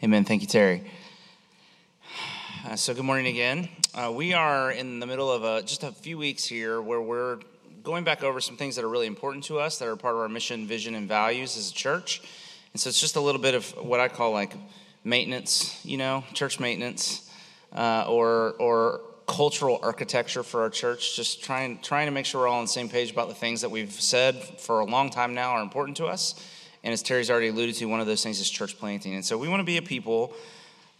Amen. Thank you, Terry. Uh, so, good morning again. Uh, we are in the middle of a, just a few weeks here where we're going back over some things that are really important to us that are part of our mission, vision, and values as a church. And so, it's just a little bit of what I call like maintenance, you know, church maintenance, uh, or or cultural architecture for our church. Just trying trying to make sure we're all on the same page about the things that we've said for a long time now are important to us and as Terry's already alluded to, one of those things is church planting. And so we want to be a people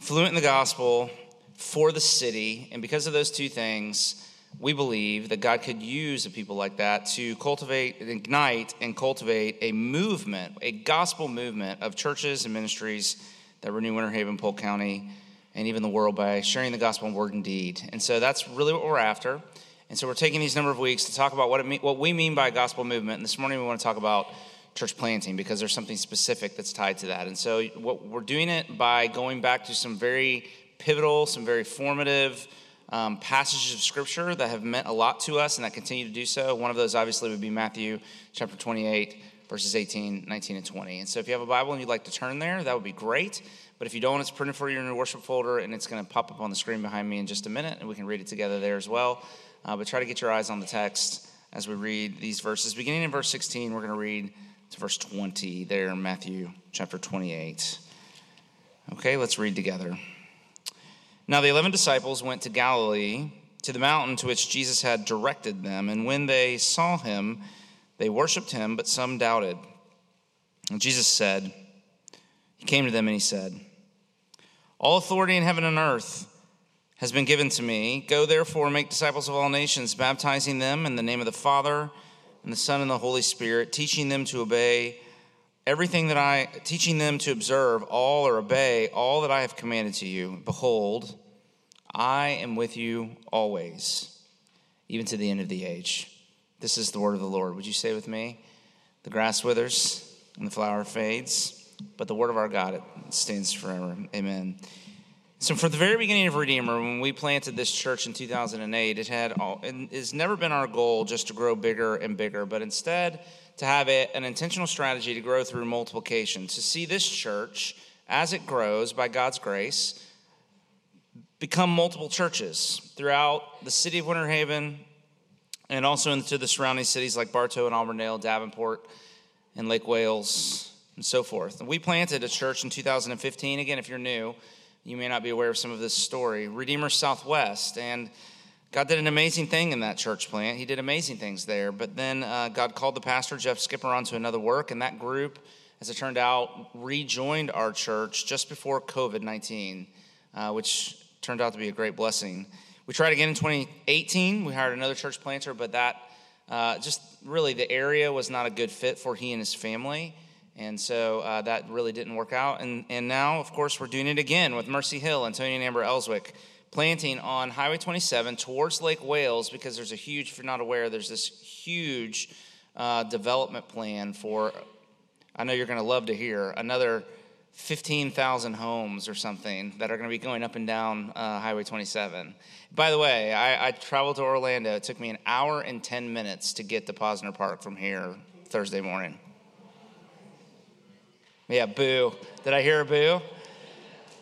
fluent in the gospel for the city. And because of those two things, we believe that God could use a people like that to cultivate, ignite, and cultivate a movement, a gospel movement of churches and ministries that renew Winter Haven, Polk County, and even the world by sharing the gospel in word and deed. And so that's really what we're after. And so we're taking these number of weeks to talk about what, it mean, what we mean by a gospel movement. And this morning we want to talk about church planting because there's something specific that's tied to that. And so what we're doing it by going back to some very pivotal, some very formative um, passages of scripture that have meant a lot to us and that continue to do so. One of those obviously would be Matthew chapter 28, verses 18, 19, and 20. And so if you have a Bible and you'd like to turn there, that would be great. But if you don't, it's printed for you in your worship folder and it's going to pop up on the screen behind me in just a minute and we can read it together there as well. Uh, but try to get your eyes on the text as we read these verses. Beginning in verse 16, we're going to read to verse 20 there in Matthew chapter 28. Okay, let's read together. Now the eleven disciples went to Galilee, to the mountain to which Jesus had directed them, and when they saw him, they worshipped him, but some doubted. And Jesus said, He came to them and he said, All authority in heaven and earth has been given to me. Go therefore, and make disciples of all nations, baptizing them in the name of the Father and the Son and the Holy Spirit, teaching them to obey everything that I, teaching them to observe all or obey all that I have commanded to you. Behold, I am with you always, even to the end of the age. This is the word of the Lord. Would you say with me? The grass withers and the flower fades, but the word of our God it stands forever. Amen. So, from the very beginning of Redeemer, when we planted this church in 2008, it had all, it has never been our goal just to grow bigger and bigger, but instead to have a, an intentional strategy to grow through multiplication, to see this church as it grows by God's grace become multiple churches throughout the city of Winter Haven and also into the surrounding cities like Bartow and Auburndale, Davenport, and Lake Wales, and so forth. And we planted a church in 2015. Again, if you're new, you may not be aware of some of this story. Redeemer Southwest. And God did an amazing thing in that church plant. He did amazing things there. But then uh, God called the pastor, Jeff Skipper, onto another work. And that group, as it turned out, rejoined our church just before COVID 19, uh, which turned out to be a great blessing. We tried again in 2018. We hired another church planter, but that uh, just really the area was not a good fit for he and his family. And so uh, that really didn't work out. And, and now, of course, we're doing it again with Mercy Hill and Tony and Amber Elswick, planting on Highway 27 towards Lake Wales because there's a huge, if you're not aware, there's this huge uh, development plan for, I know you're going to love to hear, another 15,000 homes or something that are going to be going up and down uh, Highway 27. By the way, I, I traveled to Orlando. It took me an hour and 10 minutes to get to Posner Park from here Thursday morning. Yeah, boo. Did I hear a boo?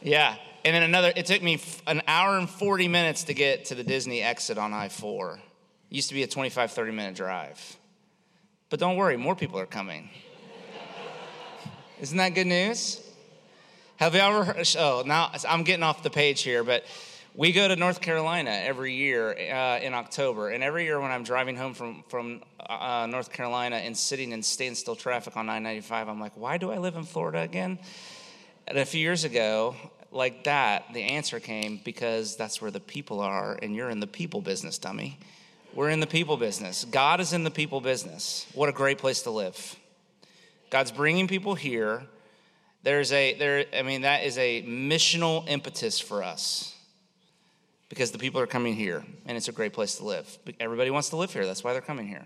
Yeah. And then another, it took me an hour and 40 minutes to get to the Disney exit on I 4. Used to be a 25, 30 minute drive. But don't worry, more people are coming. Isn't that good news? Have you ever heard? Oh, now I'm getting off the page here, but we go to North Carolina every year uh, in October, and every year when I'm driving home from from uh, North Carolina and sitting in standstill traffic on I-95, I'm like, why do I live in Florida again? And a few years ago, like that, the answer came because that's where the people are, and you're in the people business, dummy. We're in the people business. God is in the people business. What a great place to live. God's bringing people here. There's a there. I mean, that is a missional impetus for us because the people are coming here and it's a great place to live. Everybody wants to live here, that's why they're coming here.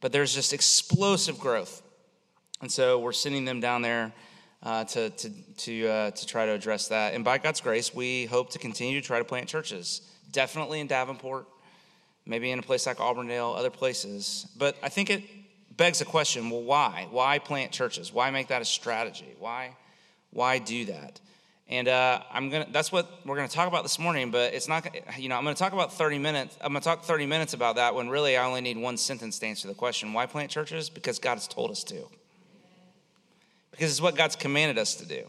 But there's just explosive growth. And so we're sending them down there uh, to, to, to, uh, to try to address that. And by God's grace, we hope to continue to try to plant churches, definitely in Davenport, maybe in a place like Auburndale, other places. But I think it begs a question well, why? Why plant churches? Why make that a strategy? Why, why do that? And uh, I'm gonna. That's what we're gonna talk about this morning. But it's not. You know, I'm gonna talk about 30 minutes. I'm gonna talk 30 minutes about that when really I only need one sentence to answer the question. Why plant churches? Because God has told us to. Because it's what God's commanded us to do.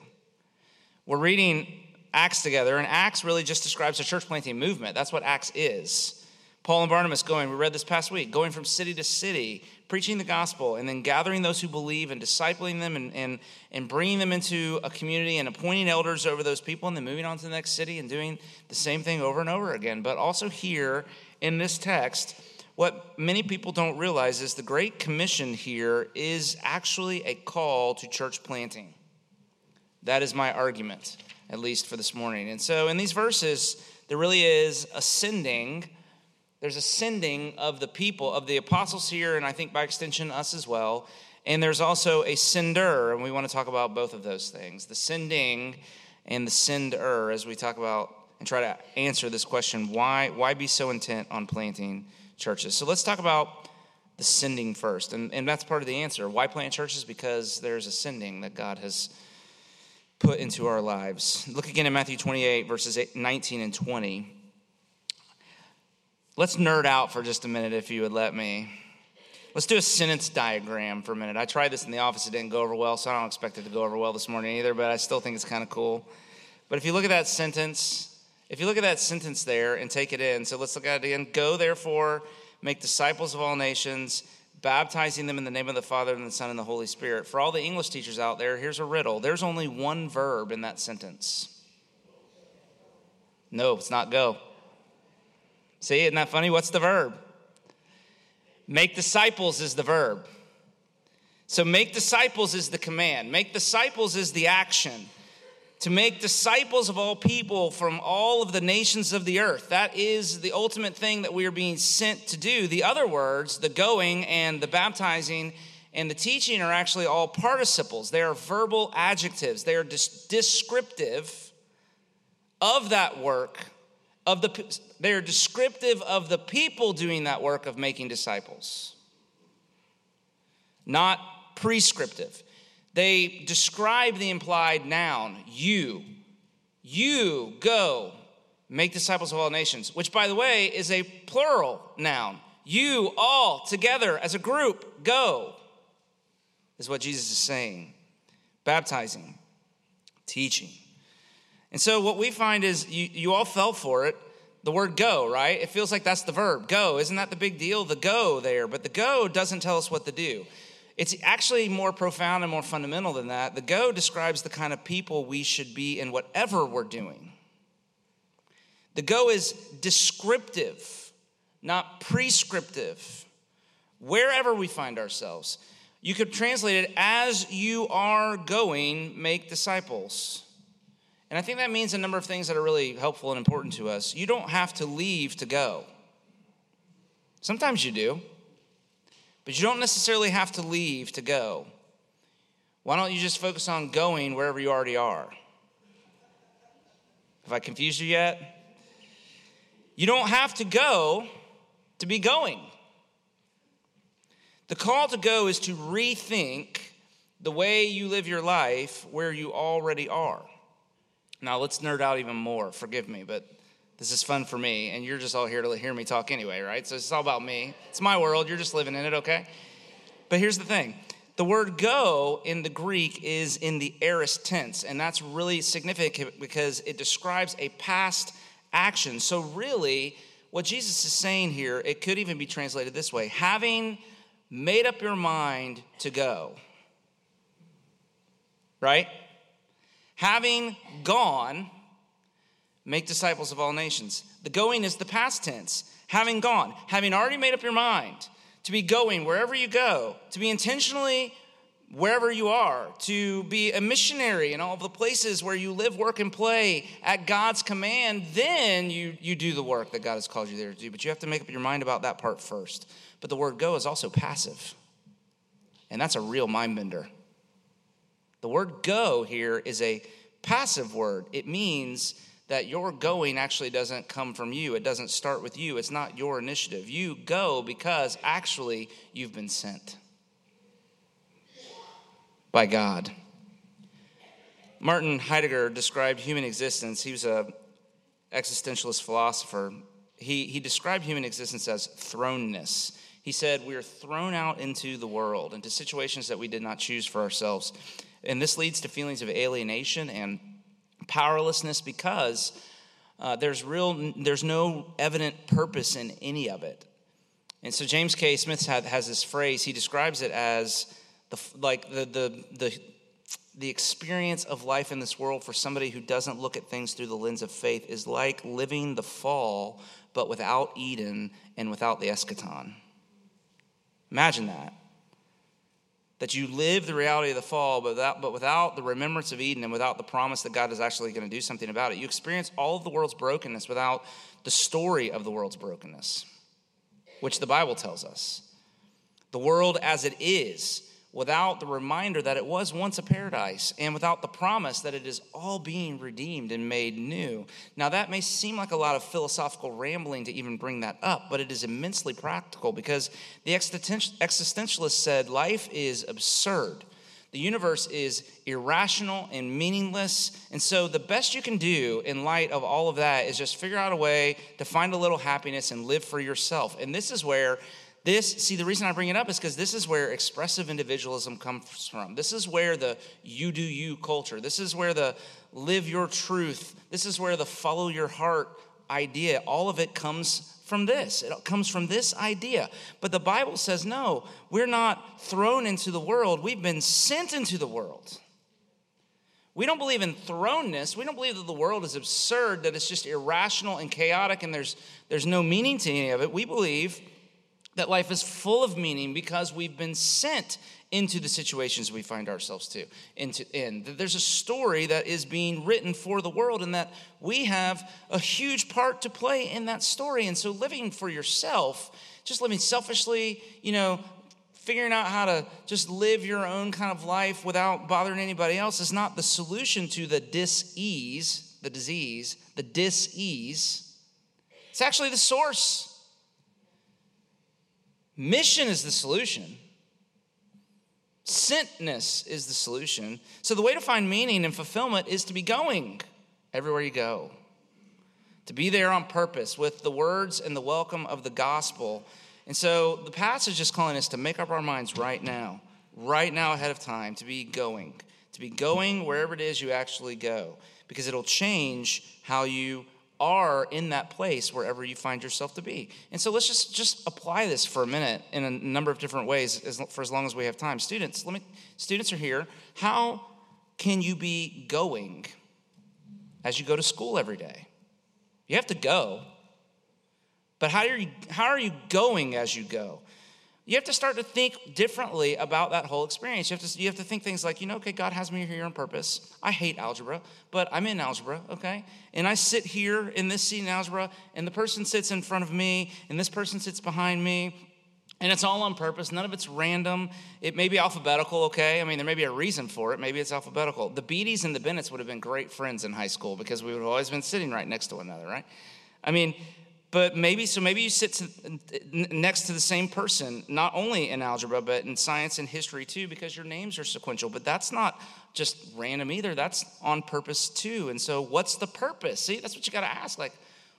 We're reading Acts together, and Acts really just describes a church planting movement. That's what Acts is. Paul and Barnabas going, we read this past week, going from city to city, preaching the gospel, and then gathering those who believe and discipling them and, and, and bringing them into a community and appointing elders over those people, and then moving on to the next city and doing the same thing over and over again. But also here in this text, what many people don't realize is the Great Commission here is actually a call to church planting. That is my argument, at least for this morning. And so in these verses, there really is ascending there's a sending of the people, of the apostles here, and I think by extension, us as well. And there's also a sender, and we want to talk about both of those things the sending and the sender as we talk about and try to answer this question why, why be so intent on planting churches? So let's talk about the sending first. And, and that's part of the answer. Why plant churches? Because there's a sending that God has put into our lives. Look again at Matthew 28, verses 19 and 20. Let's nerd out for just a minute, if you would let me. Let's do a sentence diagram for a minute. I tried this in the office, it didn't go over well, so I don't expect it to go over well this morning either, but I still think it's kind of cool. But if you look at that sentence, if you look at that sentence there and take it in, so let's look at it again. Go, therefore, make disciples of all nations, baptizing them in the name of the Father and the Son and the Holy Spirit. For all the English teachers out there, here's a riddle there's only one verb in that sentence. No, it's not go. See, isn't that funny? What's the verb? Make disciples is the verb. So, make disciples is the command, make disciples is the action. To make disciples of all people from all of the nations of the earth. That is the ultimate thing that we are being sent to do. The other words, the going and the baptizing and the teaching, are actually all participles. They are verbal adjectives, they are descriptive of that work of the they're descriptive of the people doing that work of making disciples. Not prescriptive. They describe the implied noun you. You go make disciples of all nations which by the way is a plural noun. You all together as a group go is what jesus is saying. Baptizing teaching and so what we find is you, you all fell for it. The word go, right? It feels like that's the verb. Go. Isn't that the big deal? The go there. But the go doesn't tell us what to do. It's actually more profound and more fundamental than that. The go describes the kind of people we should be in whatever we're doing. The go is descriptive, not prescriptive. Wherever we find ourselves, you could translate it as you are going, make disciples. And I think that means a number of things that are really helpful and important to us. You don't have to leave to go. Sometimes you do, but you don't necessarily have to leave to go. Why don't you just focus on going wherever you already are? Have I confused you yet? You don't have to go to be going. The call to go is to rethink the way you live your life where you already are. Now let's nerd out even more. Forgive me, but this is fun for me, and you're just all here to hear me talk anyway, right? So it's all about me. It's my world. You're just living in it, okay? But here's the thing the word go in the Greek is in the aorist tense, and that's really significant because it describes a past action. So, really, what Jesus is saying here, it could even be translated this way having made up your mind to go, right? Having gone, make disciples of all nations. The going is the past tense. Having gone, having already made up your mind to be going wherever you go, to be intentionally wherever you are, to be a missionary in all of the places where you live, work, and play at God's command, then you, you do the work that God has called you there to do. But you have to make up your mind about that part first. But the word go is also passive, and that's a real mind bender. The word go here is a passive word. It means that your going actually doesn't come from you, it doesn't start with you, it's not your initiative. You go because actually you've been sent by God. Martin Heidegger described human existence. He was a existentialist philosopher. He, he described human existence as thrownness. He said, We are thrown out into the world, into situations that we did not choose for ourselves. And this leads to feelings of alienation and powerlessness because uh, there's, real, there's no evident purpose in any of it. And so James K. Smith has this phrase, he describes it as the, like the, the, the, the experience of life in this world for somebody who doesn't look at things through the lens of faith is like living the fall, but without Eden and without the eschaton. Imagine that. That you live the reality of the fall, but without, but without the remembrance of Eden and without the promise that God is actually going to do something about it. You experience all of the world's brokenness without the story of the world's brokenness, which the Bible tells us. The world as it is without the reminder that it was once a paradise and without the promise that it is all being redeemed and made new. Now, that may seem like a lot of philosophical rambling to even bring that up, but it is immensely practical because the existentialist said life is absurd. The universe is irrational and meaningless. And so, the best you can do in light of all of that is just figure out a way to find a little happiness and live for yourself. And this is where this, see, the reason I bring it up is because this is where expressive individualism comes from. This is where the you do you culture, this is where the live your truth, this is where the follow your heart idea, all of it comes from this. It comes from this idea. But the Bible says, no, we're not thrown into the world, we've been sent into the world. We don't believe in thrownness. We don't believe that the world is absurd, that it's just irrational and chaotic and there's, there's no meaning to any of it. We believe that life is full of meaning because we've been sent into the situations we find ourselves to into in. That there's a story that is being written for the world and that we have a huge part to play in that story. And so living for yourself just living selfishly you know figuring out how to just live your own kind of life without bothering anybody else is not the solution to the dis-ease the disease the dis-ease. It's actually the source Mission is the solution. Sentness is the solution. So, the way to find meaning and fulfillment is to be going everywhere you go, to be there on purpose with the words and the welcome of the gospel. And so, the passage is calling us to make up our minds right now, right now ahead of time, to be going, to be going wherever it is you actually go, because it'll change how you are in that place wherever you find yourself to be. And so let's just just apply this for a minute in a number of different ways as, for as long as we have time. Students, let me students are here. How can you be going as you go to school every day? You have to go. But how are you how are you going as you go? You have to start to think differently about that whole experience. You have to, you have to think things like, you know, okay, God has me here on purpose. I hate algebra, but I'm in algebra, okay? And I sit here in this seat in algebra, and the person sits in front of me, and this person sits behind me, and it's all on purpose. None of it's random. It may be alphabetical, okay? I mean, there may be a reason for it. Maybe it's alphabetical. The Beatties and the Bennetts would have been great friends in high school because we would have always been sitting right next to one another, right? I mean, but maybe so maybe you sit to, next to the same person not only in algebra but in science and history too because your names are sequential. But that's not just random either. That's on purpose too. And so what's the purpose? See that's what you got to ask like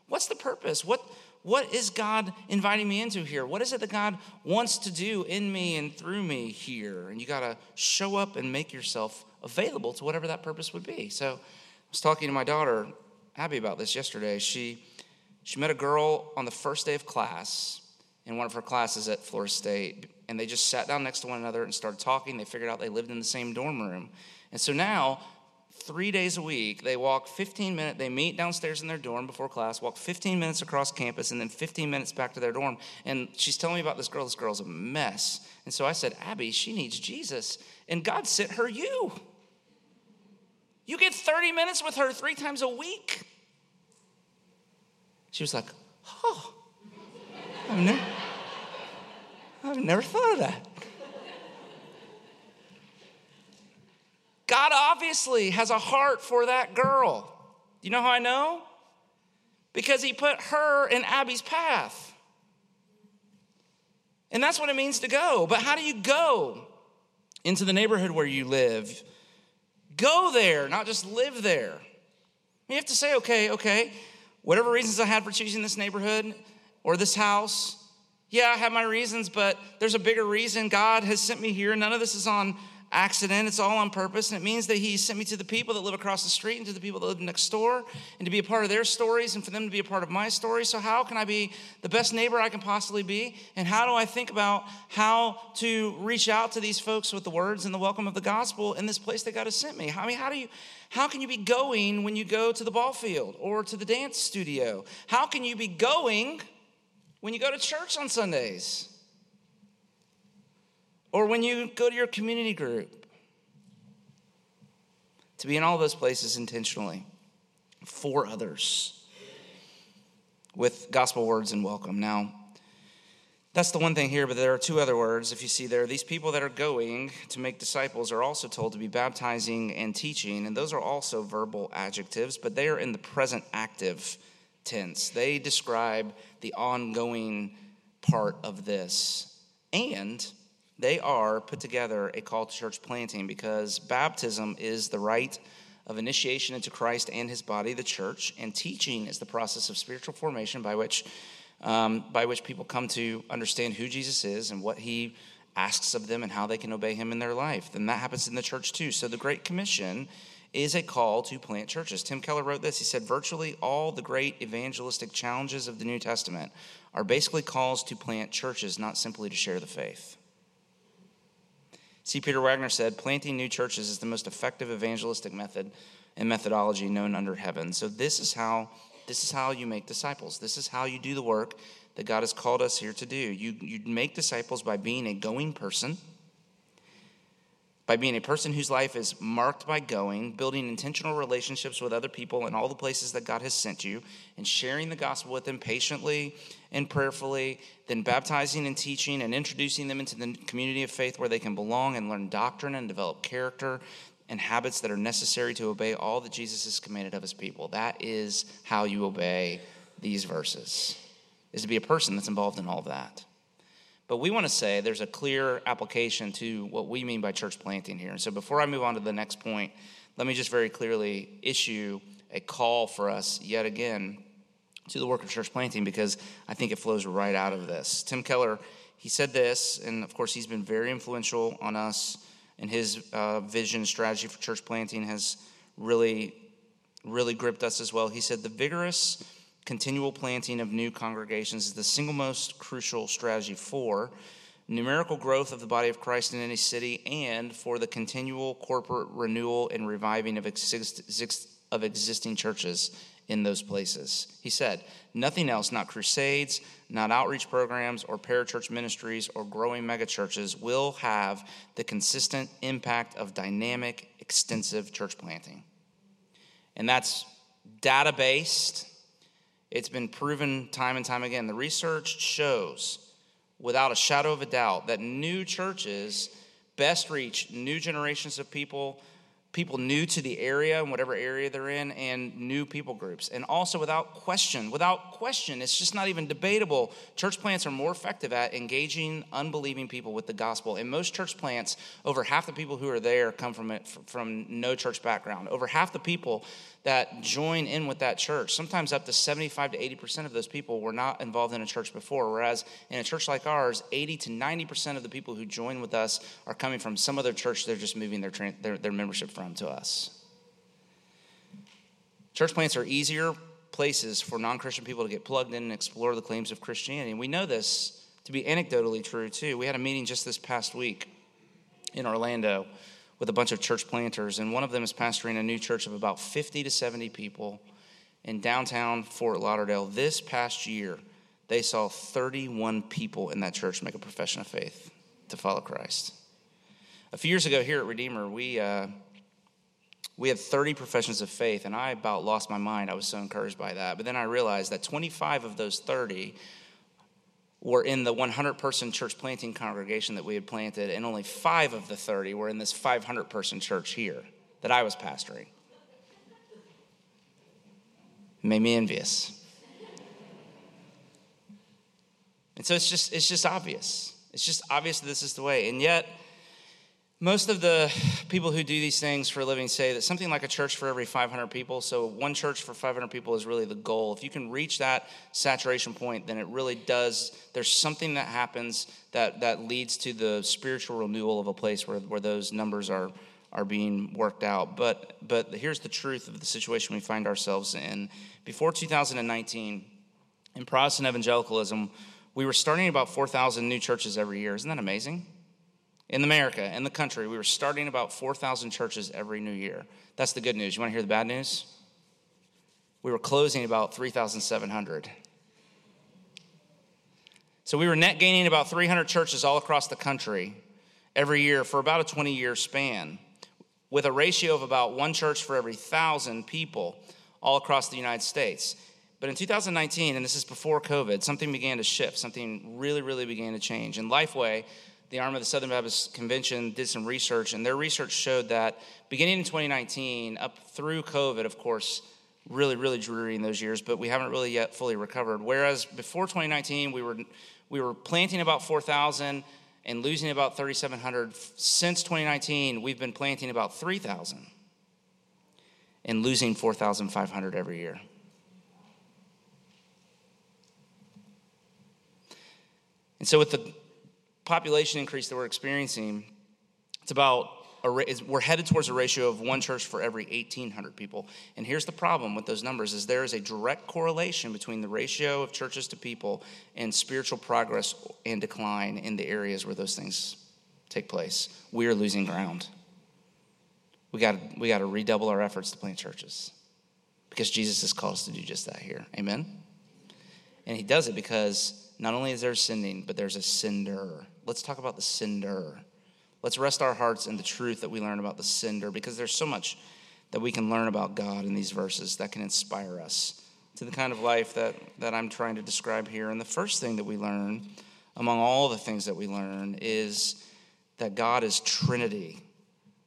what's the purpose? What what is god inviting me into here? What is it that god wants to do in me and through me here? And you got to show up and make yourself available to whatever that purpose would be. So i was talking to my daughter abby about this yesterday. She she met a girl on the first day of class in one of her classes at Florida State, and they just sat down next to one another and started talking. They figured out they lived in the same dorm room. And so now, three days a week, they walk 15 minutes, they meet downstairs in their dorm before class, walk 15 minutes across campus, and then 15 minutes back to their dorm. And she's telling me about this girl. This girl's a mess. And so I said, Abby, she needs Jesus. And God sent her you. You get 30 minutes with her three times a week. She was like, oh, I've never, I've never thought of that. God obviously has a heart for that girl. You know how I know? Because he put her in Abby's path. And that's what it means to go. But how do you go into the neighborhood where you live? Go there, not just live there. You have to say, okay, okay, whatever reasons I had for choosing this neighborhood or this house, yeah, I have my reasons, but there's a bigger reason. God has sent me here. None of this is on accident. It's all on purpose. And it means that He sent me to the people that live across the street and to the people that live next door and to be a part of their stories and for them to be a part of my story. So, how can I be the best neighbor I can possibly be? And how do I think about how to reach out to these folks with the words and the welcome of the gospel in this place that God has sent me? I mean, how do you. How can you be going when you go to the ball field or to the dance studio? How can you be going when you go to church on Sundays? Or when you go to your community group. To be in all those places intentionally for others with gospel words and welcome. Now, that's the one thing here, but there are two other words. If you see there, these people that are going to make disciples are also told to be baptizing and teaching, and those are also verbal adjectives, but they are in the present active tense. They describe the ongoing part of this. And they are put together a call to church planting because baptism is the rite of initiation into Christ and his body, the church, and teaching is the process of spiritual formation by which, um, by which people come to understand who Jesus is and what he asks of them and how they can obey him in their life. Then that happens in the church too. So the Great Commission is a call to plant churches. Tim Keller wrote this. He said, Virtually all the great evangelistic challenges of the New Testament are basically calls to plant churches, not simply to share the faith. C. Peter Wagner said, planting new churches is the most effective evangelistic method and methodology known under heaven. So this is how this is how you make disciples. This is how you do the work that God has called us here to do. You you make disciples by being a going person by being a person whose life is marked by going, building intentional relationships with other people in all the places that God has sent you, and sharing the gospel with them patiently and prayerfully, then baptizing and teaching and introducing them into the community of faith where they can belong and learn doctrine and develop character and habits that are necessary to obey all that Jesus has commanded of his people. That is how you obey these verses. Is to be a person that's involved in all of that. But we want to say there's a clear application to what we mean by church planting here. And so before I move on to the next point, let me just very clearly issue a call for us yet again to the work of church planting because I think it flows right out of this. Tim Keller, he said this, and of course, he's been very influential on us, and his uh, vision strategy for church planting has really, really gripped us as well. He said, The vigorous continual planting of new congregations is the single most crucial strategy for numerical growth of the body of Christ in any city and for the continual corporate renewal and reviving of, exist, of existing churches in those places. He said, Nothing else, not crusades, not outreach programs, or parachurch ministries, or growing megachurches, will have the consistent impact of dynamic, extensive church planting. And that's data based it's been proven time and time again. The research shows, without a shadow of a doubt, that new churches best reach new generations of people people new to the area and whatever area they're in and new people groups. And also without question without question it's just not even debatable. Church plants are more effective at engaging unbelieving people with the gospel. In most church plants over half the people who are there come from it from no church background. Over half the people that join in with that church. Sometimes up to 75 to 80% of those people were not involved in a church before, whereas in a church like ours, 80 to 90% of the people who join with us are coming from some other church. They're just moving their, their, their membership from to us. Church plants are easier places for non Christian people to get plugged in and explore the claims of Christianity. And we know this to be anecdotally true, too. We had a meeting just this past week in Orlando with a bunch of church planters, and one of them is pastoring a new church of about 50 to 70 people in downtown Fort Lauderdale. This past year, they saw 31 people in that church make a profession of faith to follow Christ. A few years ago here at Redeemer, we, uh, we had 30 professions of faith, and I about lost my mind. I was so encouraged by that. But then I realized that 25 of those 30 were in the 100 person church planting congregation that we had planted, and only five of the 30 were in this 500 person church here that I was pastoring. It made me envious. And so it's just it's just obvious. It's just obvious that this is the way. And yet Most of the people who do these things for a living say that something like a church for every 500 people, so one church for 500 people is really the goal. If you can reach that saturation point, then it really does, there's something that happens that, that leads to the spiritual renewal of a place where, where those numbers are, are being worked out. But, but here's the truth of the situation we find ourselves in. Before 2019, in Protestant evangelicalism, we were starting about 4,000 new churches every year. Isn't that amazing? In America, in the country, we were starting about 4,000 churches every new year. That's the good news. You want to hear the bad news? We were closing about 3,700. So we were net gaining about 300 churches all across the country every year for about a 20 year span, with a ratio of about one church for every thousand people all across the United States. But in 2019, and this is before COVID, something began to shift. Something really, really began to change. And Lifeway, the arm of the Southern Baptist Convention did some research, and their research showed that beginning in 2019, up through COVID, of course, really, really dreary in those years, but we haven't really yet fully recovered. Whereas before 2019, we were we were planting about 4,000 and losing about 3,700. Since 2019, we've been planting about 3,000 and losing 4,500 every year. And so, with the population increase that we're experiencing, it's about a, we're headed towards a ratio of one church for every 1,800 people. And here's the problem with those numbers: is there is a direct correlation between the ratio of churches to people and spiritual progress and decline in the areas where those things take place. We are losing ground. We got we got to redouble our efforts to plant churches because Jesus has called us to do just that here. Amen. And He does it because not only is there sending, but there's a sender. Let's talk about the sender. Let's rest our hearts in the truth that we learn about the sender because there's so much that we can learn about God in these verses that can inspire us to the kind of life that, that I'm trying to describe here. And the first thing that we learn, among all the things that we learn, is that God is Trinity.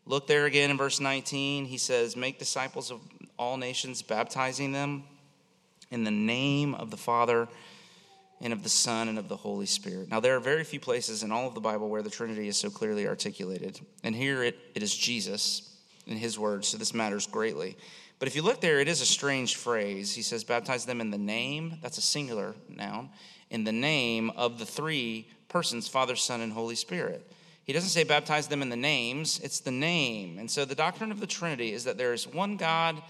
Look there again in verse 19. He says, Make disciples of all nations, baptizing them in the name of the Father and of the Son and of the Holy Spirit. Now, there are very few places in all of the Bible where the Trinity is so clearly articulated. And here it, it is Jesus in his words, so this matters greatly. But if you look there, it is a strange phrase. He says, baptize them in the name, that's a singular noun, in the name of the three persons, Father, Son, and Holy Spirit. He doesn't say baptize them in the names, it's the name. And so the doctrine of the Trinity is that there is one God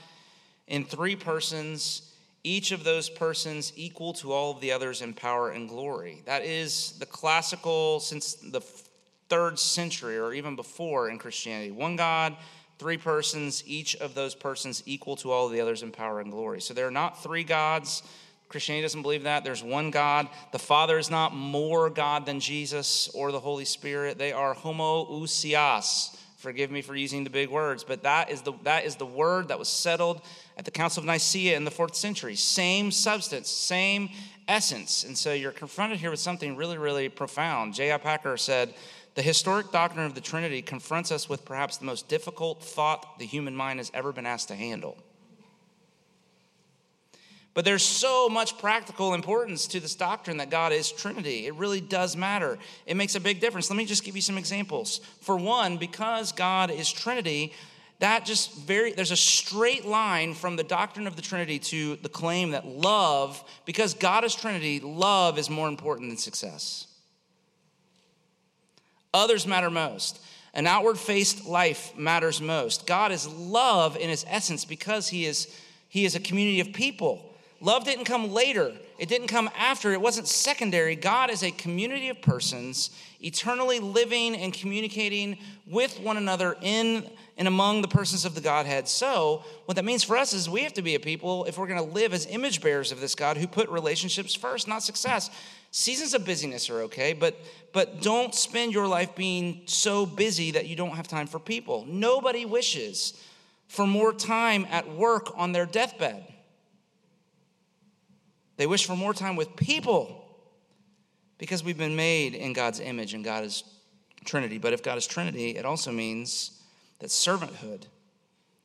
in three persons each of those persons equal to all of the others in power and glory. That is the classical, since the third century or even before in Christianity. One God, three persons, each of those persons equal to all of the others in power and glory. So there are not three gods. Christianity doesn't believe that. There's one God. The Father is not more God than Jesus or the Holy Spirit. They are homoousios. Forgive me for using the big words, but that is the, that is the word that was settled at the Council of Nicaea in the fourth century. Same substance, same essence. And so you're confronted here with something really, really profound. J.I. Packer said, The historic doctrine of the Trinity confronts us with perhaps the most difficult thought the human mind has ever been asked to handle. But there's so much practical importance to this doctrine that God is Trinity. It really does matter. It makes a big difference. Let me just give you some examples. For one, because God is Trinity, that just very there's a straight line from the doctrine of the trinity to the claim that love because god is trinity love is more important than success. Others matter most. An outward faced life matters most. God is love in his essence because he is he is a community of people. Love didn't come later. It didn't come after. It wasn't secondary. God is a community of persons eternally living and communicating with one another in and among the persons of the Godhead. So, what that means for us is we have to be a people, if we're going to live as image bearers of this God, who put relationships first, not success. Seasons of busyness are okay, but, but don't spend your life being so busy that you don't have time for people. Nobody wishes for more time at work on their deathbed. They wish for more time with people because we've been made in God's image and God is Trinity. But if God is Trinity, it also means that servanthood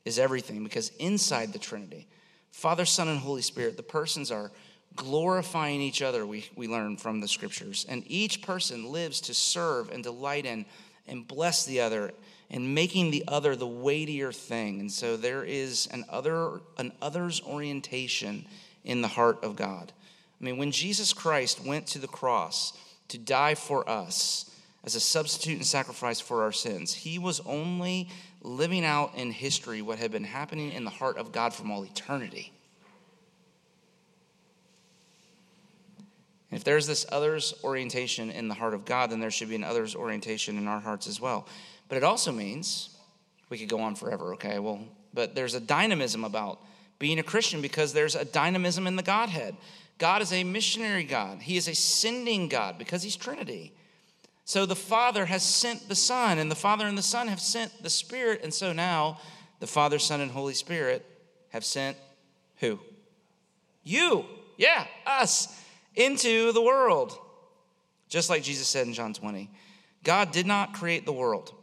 is everything because inside the Trinity, Father, Son, and Holy Spirit, the persons are glorifying each other, we, we learn from the scriptures. And each person lives to serve and delight in and bless the other and making the other the weightier thing. And so there is an other an others orientation in the heart of God. I mean, when Jesus Christ went to the cross to die for us as a substitute and sacrifice for our sins, he was only living out in history what had been happening in the heart of God from all eternity. If there's this others orientation in the heart of God, then there should be an others orientation in our hearts as well. But it also means we could go on forever, okay? Well, but there's a dynamism about being a Christian because there's a dynamism in the Godhead. God is a missionary God, He is a sending God because He's Trinity. So the Father has sent the Son, and the Father and the Son have sent the Spirit. And so now the Father, Son, and Holy Spirit have sent who? You. Yeah, us into the world. Just like Jesus said in John 20. God did not create the world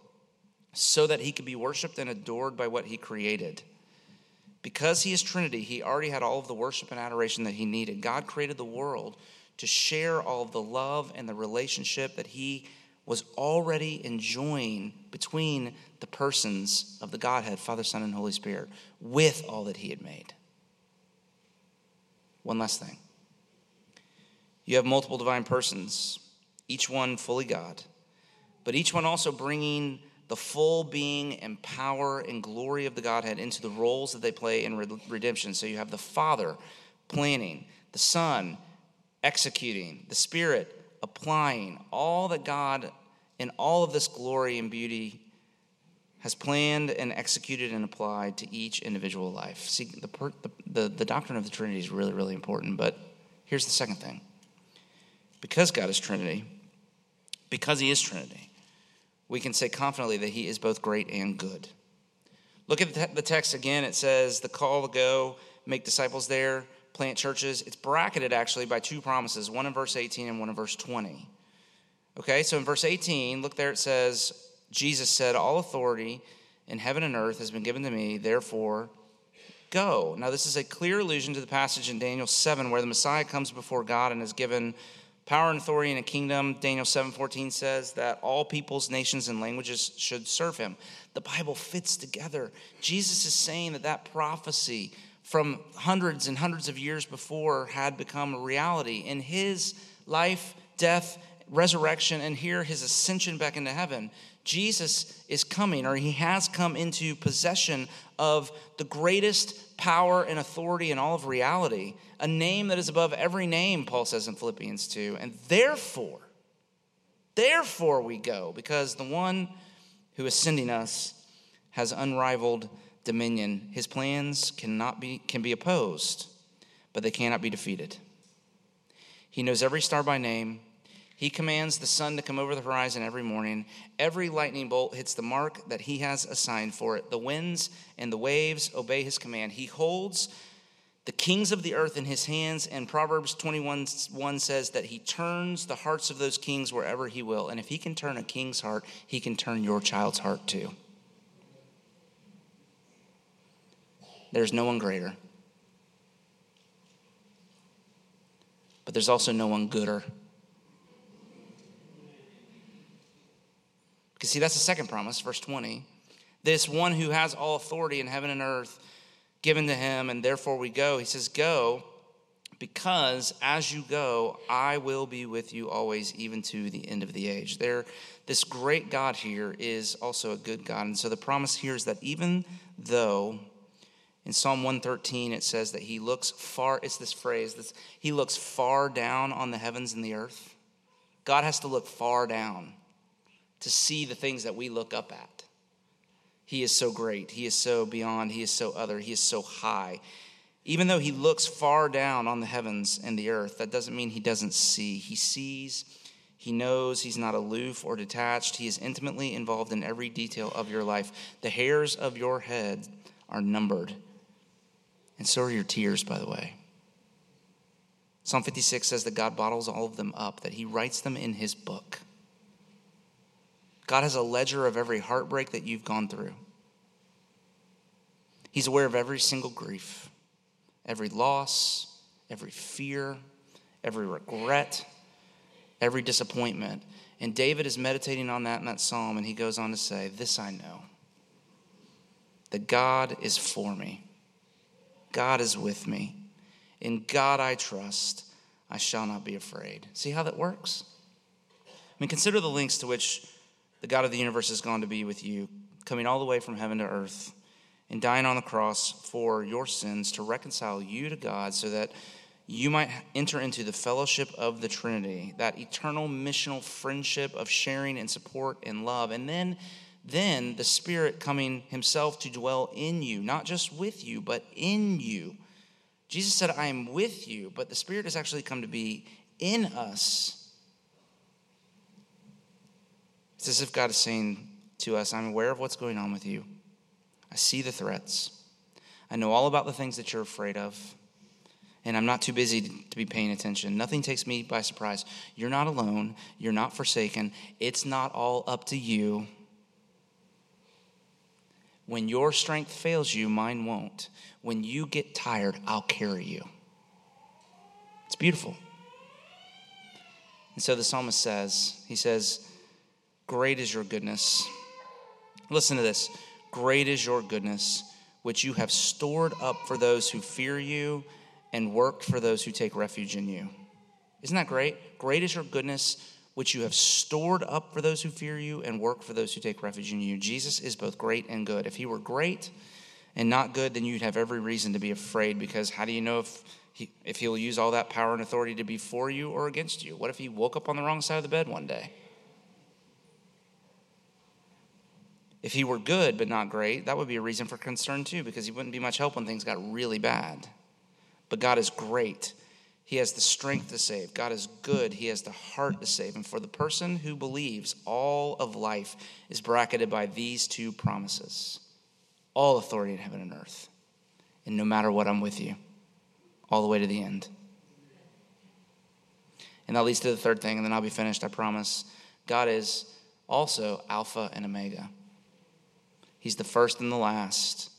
so that he could be worshiped and adored by what he created. Because he is Trinity, he already had all of the worship and adoration that he needed. God created the world to share all of the love and the relationship that he was already enjoying between the persons of the Godhead, Father, Son, and Holy Spirit, with all that he had made. One last thing you have multiple divine persons, each one fully God, but each one also bringing the full being and power and glory of the Godhead into the roles that they play in redemption. So you have the Father planning, the Son executing, the Spirit applying all that God in all of this glory and beauty has planned and executed and applied to each individual life. See, the, the, the, the doctrine of the Trinity is really, really important, but here's the second thing because God is Trinity, because He is Trinity, we can say confidently that He is both great and good. Look at the text again. It says, The call to go, make disciples there, plant churches. It's bracketed actually by two promises, one in verse 18 and one in verse 20. Okay, so in verse 18, look there, it says, Jesus said, All authority in heaven and earth has been given to me, therefore go. Now, this is a clear allusion to the passage in Daniel 7 where the Messiah comes before God and is given Power and authority in a kingdom, Daniel 7:14 says that all peoples, nations and languages should serve him. The Bible fits together. Jesus is saying that that prophecy from hundreds and hundreds of years before had become a reality in his life, death, resurrection and here his ascension back into heaven. Jesus is coming, or he has come into possession of the greatest power and authority in all of reality, a name that is above every name, Paul says in Philippians 2. And therefore, therefore we go, because the one who is sending us has unrivaled dominion. His plans cannot be, can be opposed, but they cannot be defeated. He knows every star by name. He commands the sun to come over the horizon every morning. Every lightning bolt hits the mark that he has assigned for it. The winds and the waves obey his command. He holds the kings of the earth in his hands, and Proverbs 21 1 says that he turns the hearts of those kings wherever he will. And if he can turn a king's heart, he can turn your child's heart too. There's no one greater. But there's also no one gooder. Because, see, that's the second promise, verse 20. This one who has all authority in heaven and earth given to him, and therefore we go. He says, Go, because as you go, I will be with you always, even to the end of the age. There, this great God here is also a good God. And so the promise here is that even though in Psalm 113 it says that he looks far, it's this phrase, this, he looks far down on the heavens and the earth. God has to look far down to see the things that we look up at. He is so great. He is so beyond. He is so other. He is so high. Even though he looks far down on the heavens and the earth, that doesn't mean he doesn't see. He sees, he knows, he's not aloof or detached. He is intimately involved in every detail of your life. The hairs of your head are numbered, and so are your tears, by the way. Psalm 56 says that God bottles all of them up, that he writes them in his book. God has a ledger of every heartbreak that you've gone through. He's aware of every single grief, every loss, every fear, every regret, every disappointment. And David is meditating on that in that psalm, and he goes on to say, This I know that God is for me, God is with me. In God I trust, I shall not be afraid. See how that works? I mean, consider the links to which the God of the universe has gone to be with you, coming all the way from heaven to earth and dying on the cross for your sins to reconcile you to God so that you might enter into the fellowship of the Trinity, that eternal missional friendship of sharing and support and love. And then, then the Spirit coming Himself to dwell in you, not just with you, but in you. Jesus said, I am with you, but the Spirit has actually come to be in us. It's as if God is saying to us, I'm aware of what's going on with you. I see the threats. I know all about the things that you're afraid of and I'm not too busy to be paying attention. Nothing takes me by surprise. You're not alone, you're not forsaken. It's not all up to you. When your strength fails you, mine won't. When you get tired, I'll carry you. It's beautiful. And so the psalmist says, he says, Great is your goodness. Listen to this. Great is your goodness, which you have stored up for those who fear you and worked for those who take refuge in you. Isn't that great? Great is your goodness, which you have stored up for those who fear you and work for those who take refuge in you. Jesus is both great and good. If he were great and not good, then you'd have every reason to be afraid because how do you know if, he, if he'll use all that power and authority to be for you or against you? What if he woke up on the wrong side of the bed one day? If he were good but not great, that would be a reason for concern too, because he wouldn't be much help when things got really bad. But God is great. He has the strength to save. God is good. He has the heart to save. And for the person who believes, all of life is bracketed by these two promises all authority in heaven and earth. And no matter what, I'm with you all the way to the end. And that leads to the third thing, and then I'll be finished, I promise. God is also Alpha and Omega, He's the first and the last.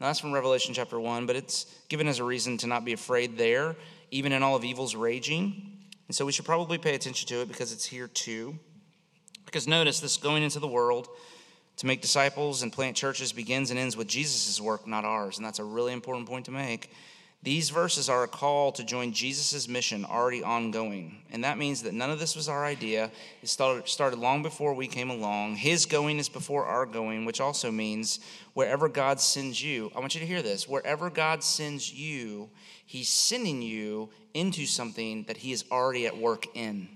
Now, that's from Revelation chapter 1, but it's given as a reason to not be afraid there, even in all of evil's raging. And so we should probably pay attention to it because it's here too. Because notice this going into the world to make disciples and plant churches begins and ends with Jesus' work, not ours. And that's a really important point to make. These verses are a call to join Jesus' mission already ongoing. And that means that none of this was our idea. It started, long before we came along. His going is before our going, which also means wherever God sends you, I want you to hear this wherever God sends you, He's sending you into something that He is already at work in.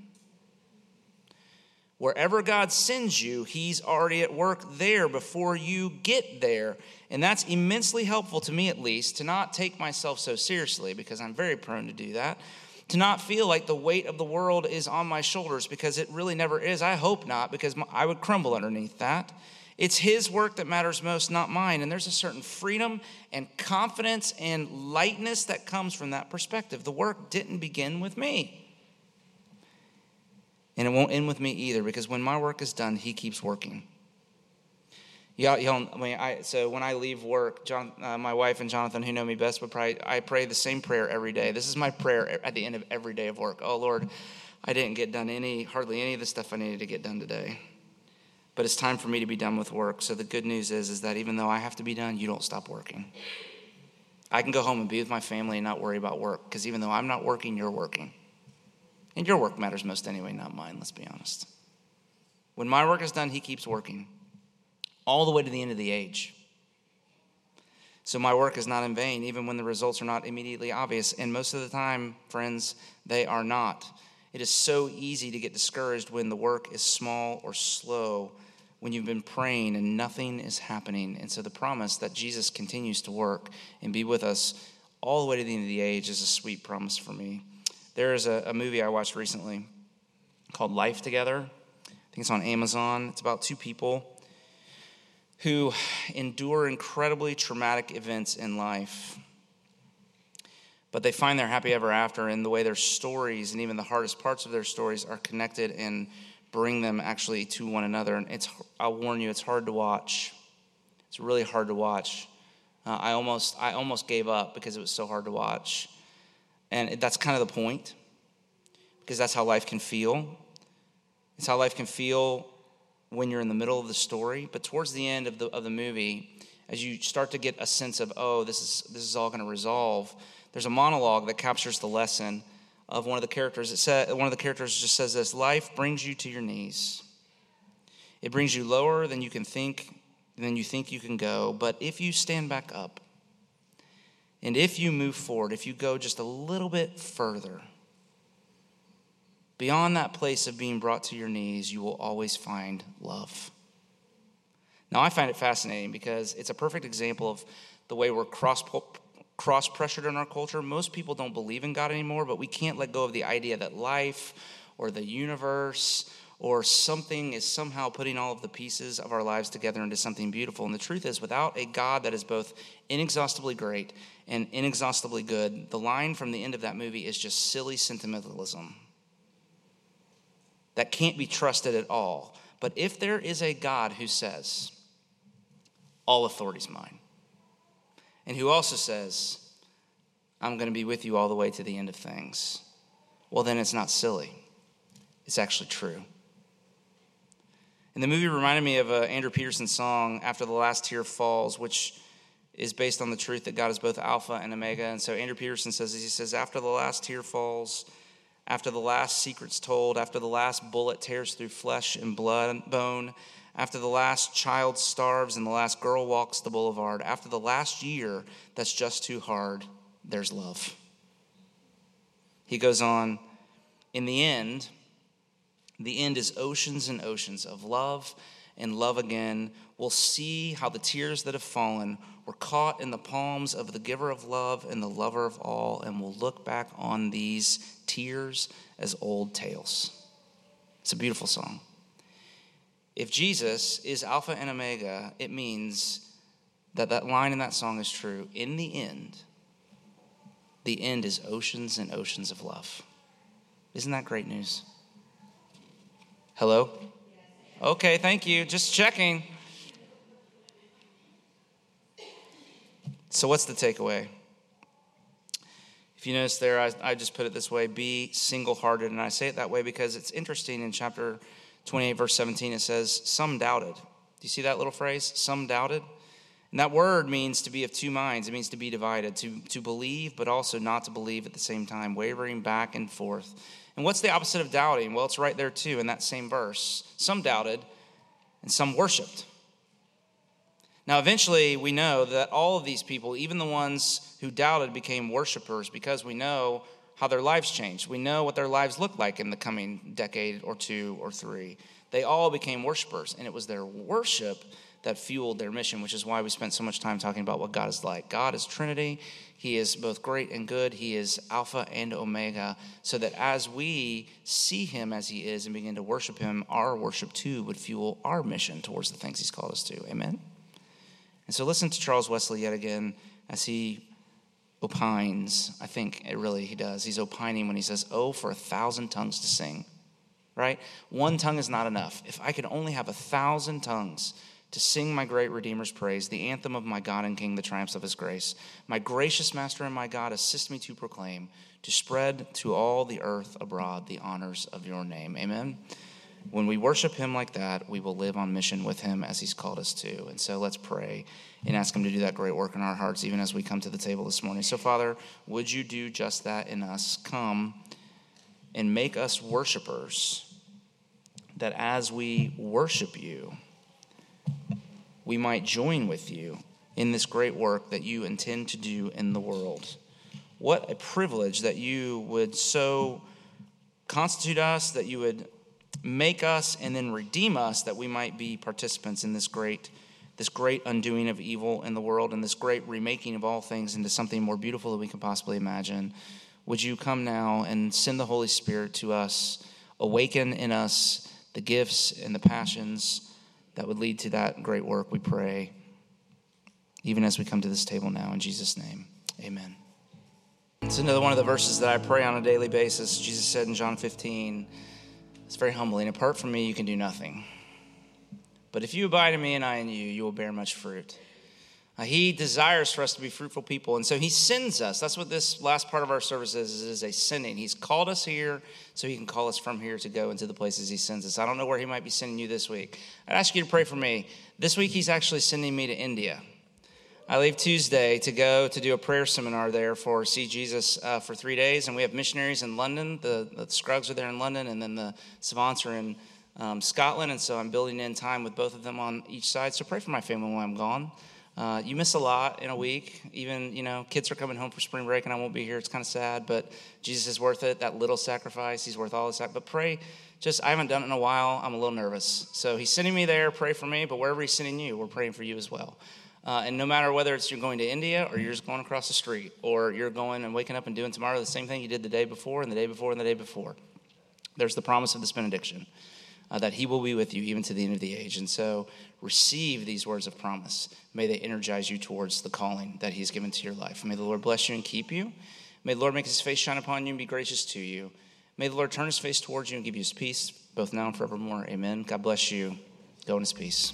Wherever God sends you, He's already at work there before you get there. And that's immensely helpful to me, at least, to not take myself so seriously, because I'm very prone to do that. To not feel like the weight of the world is on my shoulders, because it really never is. I hope not, because I would crumble underneath that. It's His work that matters most, not mine. And there's a certain freedom and confidence and lightness that comes from that perspective. The work didn't begin with me. And it won't end with me either because when my work is done, He keeps working. Y'all, y'all, I mean, I, so when I leave work, John, uh, my wife and Jonathan, who know me best, would probably, I pray the same prayer every day. This is my prayer at the end of every day of work. Oh, Lord, I didn't get done any, hardly any of the stuff I needed to get done today. But it's time for me to be done with work. So the good news is, is that even though I have to be done, you don't stop working. I can go home and be with my family and not worry about work because even though I'm not working, you're working. And your work matters most anyway, not mine, let's be honest. When my work is done, he keeps working all the way to the end of the age. So my work is not in vain, even when the results are not immediately obvious. And most of the time, friends, they are not. It is so easy to get discouraged when the work is small or slow, when you've been praying and nothing is happening. And so the promise that Jesus continues to work and be with us all the way to the end of the age is a sweet promise for me. There is a, a movie I watched recently called Life Together. I think it's on Amazon. It's about two people who endure incredibly traumatic events in life. But they find their happy ever after in the way their stories and even the hardest parts of their stories are connected and bring them actually to one another. And it's, I'll warn you, it's hard to watch. It's really hard to watch. Uh, I almost, I almost gave up because it was so hard to watch. And that's kind of the point, because that's how life can feel. It's how life can feel when you're in the middle of the story. But towards the end of the, of the movie, as you start to get a sense of, oh, this is, this is all going to resolve, there's a monologue that captures the lesson of one of the characters. It said, one of the characters just says this Life brings you to your knees. It brings you lower than you can think, than you think you can go. But if you stand back up, and if you move forward, if you go just a little bit further, Beyond that place of being brought to your knees, you will always find love. Now, I find it fascinating because it's a perfect example of the way we're cross cross pressured in our culture. Most people don't believe in God anymore, but we can't let go of the idea that life or the universe or something is somehow putting all of the pieces of our lives together into something beautiful. And the truth is, without a God that is both inexhaustibly great and inexhaustibly good, the line from the end of that movie is just silly sentimentalism that can't be trusted at all. But if there is a God who says, All authority is mine, and who also says, I'm going to be with you all the way to the end of things, well, then it's not silly. It's actually true. And the movie reminded me of an Andrew Peterson song, After the Last Tear Falls, which is based on the truth that God is both Alpha and Omega. And so Andrew Peterson says, he says, After the last tear falls, after the last secret's told, after the last bullet tears through flesh and blood, and bone, after the last child starves and the last girl walks the boulevard, after the last year that's just too hard, there's love. He goes on, in the end, the end is oceans and oceans of love and love again. We'll see how the tears that have fallen were caught in the palms of the giver of love and the lover of all, and we'll look back on these tears as old tales. It's a beautiful song. If Jesus is Alpha and Omega, it means that that line in that song is true. In the end, the end is oceans and oceans of love. Isn't that great news? Hello? Okay, thank you. Just checking. So, what's the takeaway? If you notice there, I, I just put it this way be single hearted. And I say it that way because it's interesting in chapter 28, verse 17, it says, Some doubted. Do you see that little phrase? Some doubted. And that word means to be of two minds. It means to be divided, to, to believe, but also not to believe at the same time, wavering back and forth. And what's the opposite of doubting? Well, it's right there too in that same verse. Some doubted, and some worshiped. Now, eventually, we know that all of these people, even the ones who doubted, became worshipers because we know how their lives changed. We know what their lives look like in the coming decade or two or three. They all became worshipers, and it was their worship that fueled their mission, which is why we spent so much time talking about what God is like. God is Trinity, He is both great and good, He is Alpha and Omega, so that as we see Him as He is and begin to worship Him, our worship too would fuel our mission towards the things He's called us to. Amen? And so listen to Charles Wesley yet again as he opines. I think it really he does. He's opining when he says, Oh, for a thousand tongues to sing, right? One tongue is not enough. If I could only have a thousand tongues to sing my great Redeemer's praise, the anthem of my God and King, the triumphs of his grace, my gracious Master and my God, assist me to proclaim, to spread to all the earth abroad the honors of your name. Amen. When we worship Him like that, we will live on mission with Him as He's called us to. And so let's pray and ask Him to do that great work in our hearts, even as we come to the table this morning. So, Father, would you do just that in us? Come and make us worshipers, that as we worship you, we might join with you in this great work that you intend to do in the world. What a privilege that you would so constitute us, that you would make us and then redeem us that we might be participants in this great this great undoing of evil in the world and this great remaking of all things into something more beautiful than we can possibly imagine would you come now and send the holy spirit to us awaken in us the gifts and the passions that would lead to that great work we pray even as we come to this table now in jesus name amen it's another one of the verses that i pray on a daily basis jesus said in john 15 it's very humbling. Apart from me, you can do nothing. But if you abide in me and I in you, you will bear much fruit. Uh, he desires for us to be fruitful people. And so he sends us. That's what this last part of our service is, is a sending. He's called us here so he can call us from here to go into the places he sends us. I don't know where he might be sending you this week. I'd ask you to pray for me. This week he's actually sending me to India. I leave Tuesday to go to do a prayer seminar there for See Jesus uh, for three days. And we have missionaries in London. The, the Scruggs are there in London, and then the Savants are in um, Scotland. And so I'm building in time with both of them on each side. So pray for my family while I'm gone. Uh, you miss a lot in a week. Even, you know, kids are coming home for spring break and I won't be here. It's kind of sad, but Jesus is worth it. That little sacrifice, he's worth all the sacrifice. But pray, just, I haven't done it in a while. I'm a little nervous. So he's sending me there. Pray for me. But wherever he's sending you, we're praying for you as well. Uh, and no matter whether it's you're going to India or you're just going across the street or you're going and waking up and doing tomorrow the same thing you did the day before and the day before and the day before, there's the promise of this benediction uh, that He will be with you even to the end of the age. And so receive these words of promise. May they energize you towards the calling that He's given to your life. May the Lord bless you and keep you. May the Lord make His face shine upon you and be gracious to you. May the Lord turn His face towards you and give you His peace, both now and forevermore. Amen. God bless you. Go in His peace.